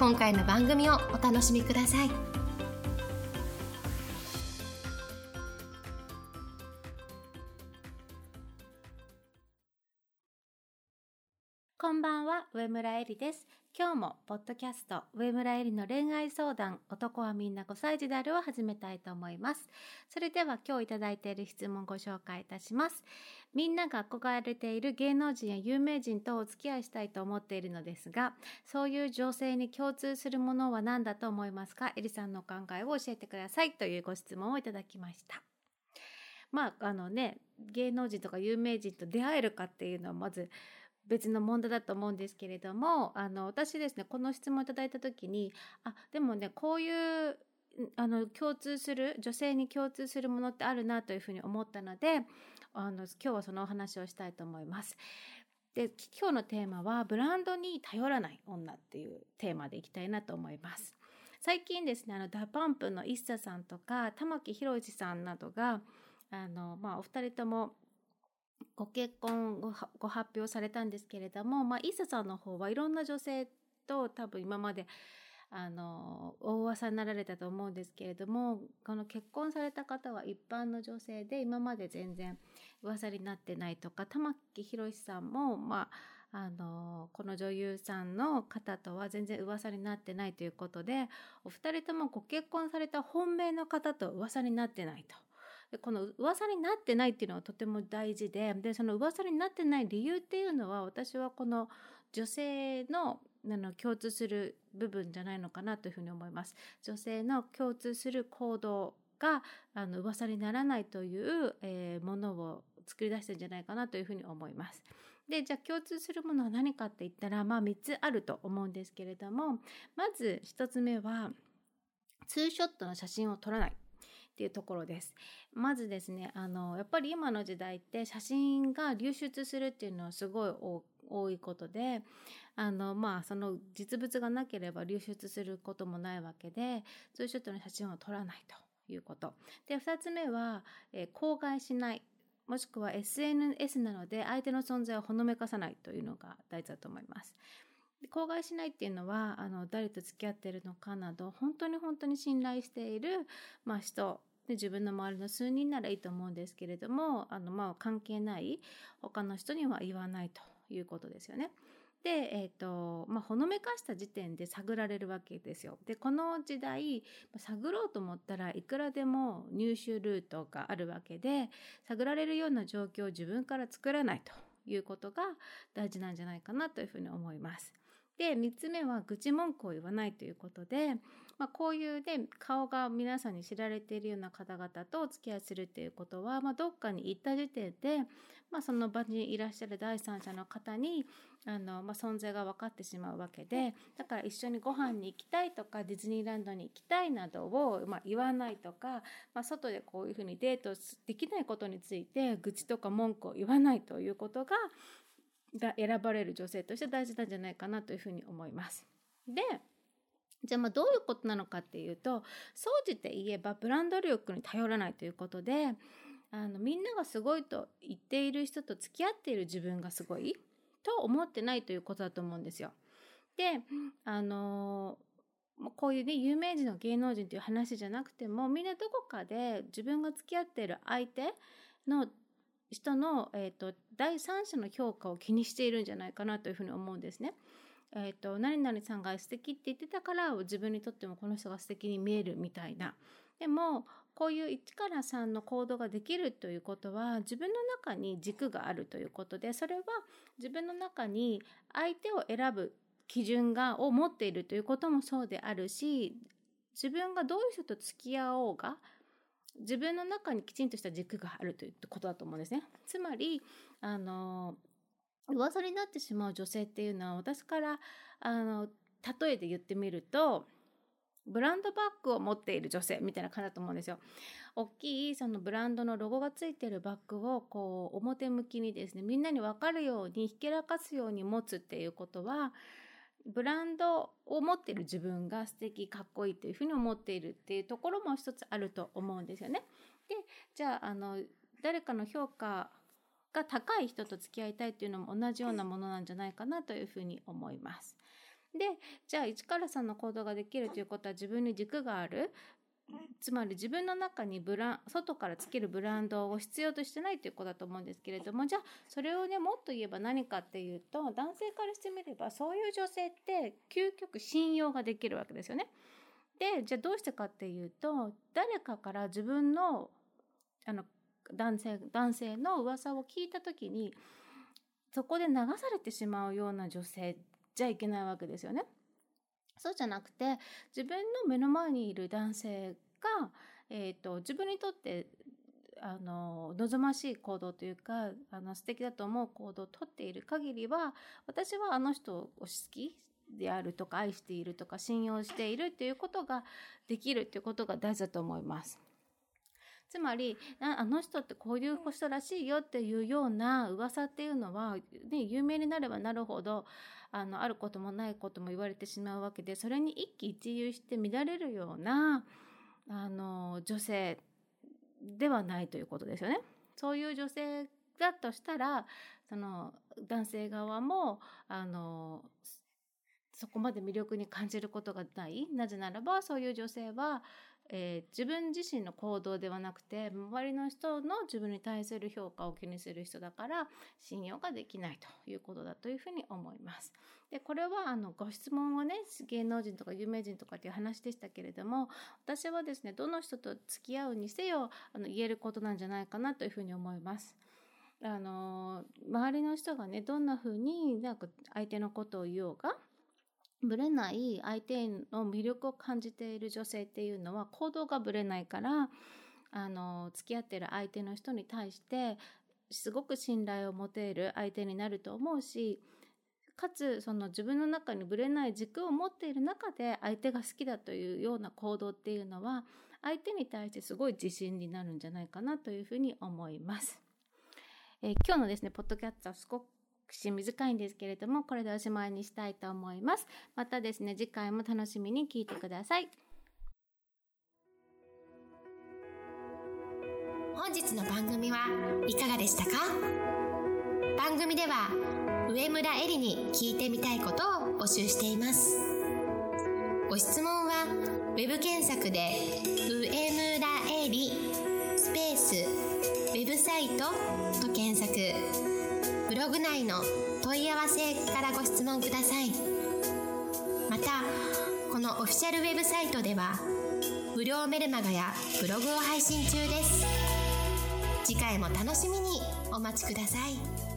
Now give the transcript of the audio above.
今回の番組をお楽しみください。んばんは、上村えりです。今日もポッドキャスト上村えりの恋愛相談男はみんな5歳児であるを始めたいと思います。それでは今日いただいている質問をご紹介いたします。みんなが憧れている芸能人や有名人とお付き合いしたいと思っているのですが、そういう女性に共通するものは何だと思いますか？えりさんのお考えを教えてくださいというご質問をいただきました。まああのね芸能人とか有名人と出会えるかっていうのはまず別の問題だと思うんですけれどもあの私ですねこの質問いただいた時にあでもねこういうあの共通する女性に共通するものってあるなというふうに思ったのであの今日はそのお話をしたいと思います。で今日のテーマはブランドに頼らない女っていうテーマでいきたいなと思います。最近ですねあの DA PUMP の ＩＳＳA さんとか玉木宏さんなどがあの、まあ、お二人ともご結婚ごご発表されたんですけれども、まあ、イッサさんの方はいろんな女性と多分今まであのお噂になられたと思うんですけれどもこの結婚された方は一般の女性で今まで全然噂になってないとか玉木宏さんも、まあ、あのこの女優さんの方とは全然噂になってないということでお二人ともご結婚された本命の方と噂になってないと。でこの噂になってないっていうのはとても大事ででその噂になってない理由っていうのは私はこの女性のあの共通する部分じゃないのかなというふうに思います。女性の共通する行動があの噂にならないという、えー、ものを作り出してんじゃないかなというふうに思います。でじゃあ共通するものは何かって言ったらまあ3つあると思うんですけれどもまず1つ目はツーショットの写真を撮らない。っていうところです。まずですねあのやっぱり今の時代って写真が流出するっていうのはすごい多いことであのまあその実物がなければ流出することもないわけでツーショットの写真を撮らないということ。で2つ目は、えー、口外しないもしくは SNS なので相手の存在をほのめかさないというのが大事だと思います。口外しないっていうのはあの誰と付き合ってるのかなど本当に本当に信頼している、まあ、人で自分の周りの数人ならいいと思うんですけれどもあの、まあ、関係ない他の人には言わないということですよね。で、えーとまあ、ほのめかした時点で探られるわけですよ。でこの時代探ろうと思ったらいくらでも入手ルートがあるわけで探られるような状況を自分から作らないということが大事なんじゃないかなというふうに思います。で3つ目は愚痴文句を言わないということで、まあ、こういうね顔が皆さんに知られているような方々とお付き合いするっていうことは、まあ、どっかに行った時点で、まあ、その場にいらっしゃる第三者の方にあの、まあ、存在が分かってしまうわけでだから一緒にご飯に行きたいとかディズニーランドに行きたいなどを、まあ、言わないとか、まあ、外でこういうふうにデートできないことについて愚痴とか文句を言わないということがが選ばれる女性として大事なんじゃないかなというふうに思います。でじゃあまあどういうことなのかっていうと総じて言えばブランド力に頼らないということであのみんながすごいと言っている人と付き合っている自分がすごいと思ってないということだと思うんですよ。であのこういうね有名人の芸能人という話じゃなくてもみんなどこかで自分が付き合っている相手の人の、えーと、第三者の評価を気にしているんじゃないかなというふうに思うんですね。えーと、何々さんが素敵って言ってたから自分にとってもこの人が素敵に見えるみたいな。でもこういう1から3の行動ができるということは自分の中に軸があるということでそれは自分の中に相手を選ぶ基準がを持っているということもそうであるし自分がどういう人と付き合おうが自分の中にきちんとした軸があるということだと思うんですね。つまりあの噂になってしまう女性っていうのは私からあの例えで言ってみるとブランドバッグを持っている女性みたいな感じだと思うんですよ。大きいそのブランドのロゴがついてるバッグをこう表向きにですねみんなに分かるようにひけらかすように持つっていうことはブランドを持ってる自分が素敵かっこいいというふうに思っているっていうところも一つあると思うんですよね。でじゃああの誰かの評価が高い人と付き合いたいっていうのも同じようなものなんじゃないかなというふうに思います。でじゃあ1から3の行動ができるということは自分に軸があるつまり自分の中にブラン外からつけるブランドを必要としてないということだと思うんですけれどもじゃあそれをねもっと言えば何かっていうと男性からしてみればそういう女性って究極信用ができるわけですよね。でじゃあどうしてかっていうと誰かから自分のあの男性男性の噂を聞いた時にそこで流されてしまうような女性じゃいけないわけですよね。そうじゃなくて自分の目の前にいる男性が、えーと、自分にとってあの望ましい行動というかあの素敵だと思う行動をとっている限りは私はあの人を好きであるとか愛しているとか信用しているっていうことができるっていうことが大事だと思います。つまりあの人ってこういう人らしいよっていうような噂っていうのは、ね、有名になればなるほどあのあることもないことも言われてしまうわけでそれに一喜一憂して乱れるようなあの女性ではないということですよね。そういう女性だとしたらその男性側もあのそこまで魅力に感じることがないなぜならばそういう女性はえー、自分自身の行動ではなくて周りの人の自分に対する評価を気にする人だから信用ができないということだというふうに思います。でこれはあのご質問をね芸能人とか有名人とかっていう話でしたけれども私はですねどの人と付き合うにせよあの言えることなんじゃないかなというふうに思います。あの周りの人がねどんな風になんか相手のことを言おうがぶれない相手の魅力を感じている女性っていうのは行動がぶれないからあの付き合ってる相手の人に対してすごく信頼を持てる相手になると思うしかつその自分の中にぶれない軸を持っている中で相手が好きだというような行動っていうのは相手に対してすごい自信になるんじゃないかなというふうに思います。えー、今日のですねポッドキャストはすごくし短いんですけれどもこれでおしまいにしたいと思います。またですね次回も楽しみに聞いてください。本日の番組はいかがでしたか？番組では上村えりに聞いてみたいことを募集しています。ご質問は web 検索で「上村えり」スペースウェブサイトと検索。ブログ内の問い合わせからご質問くださいまたこのオフィシャルウェブサイトでは無料メルマガやブログを配信中です次回も楽しみにお待ちください。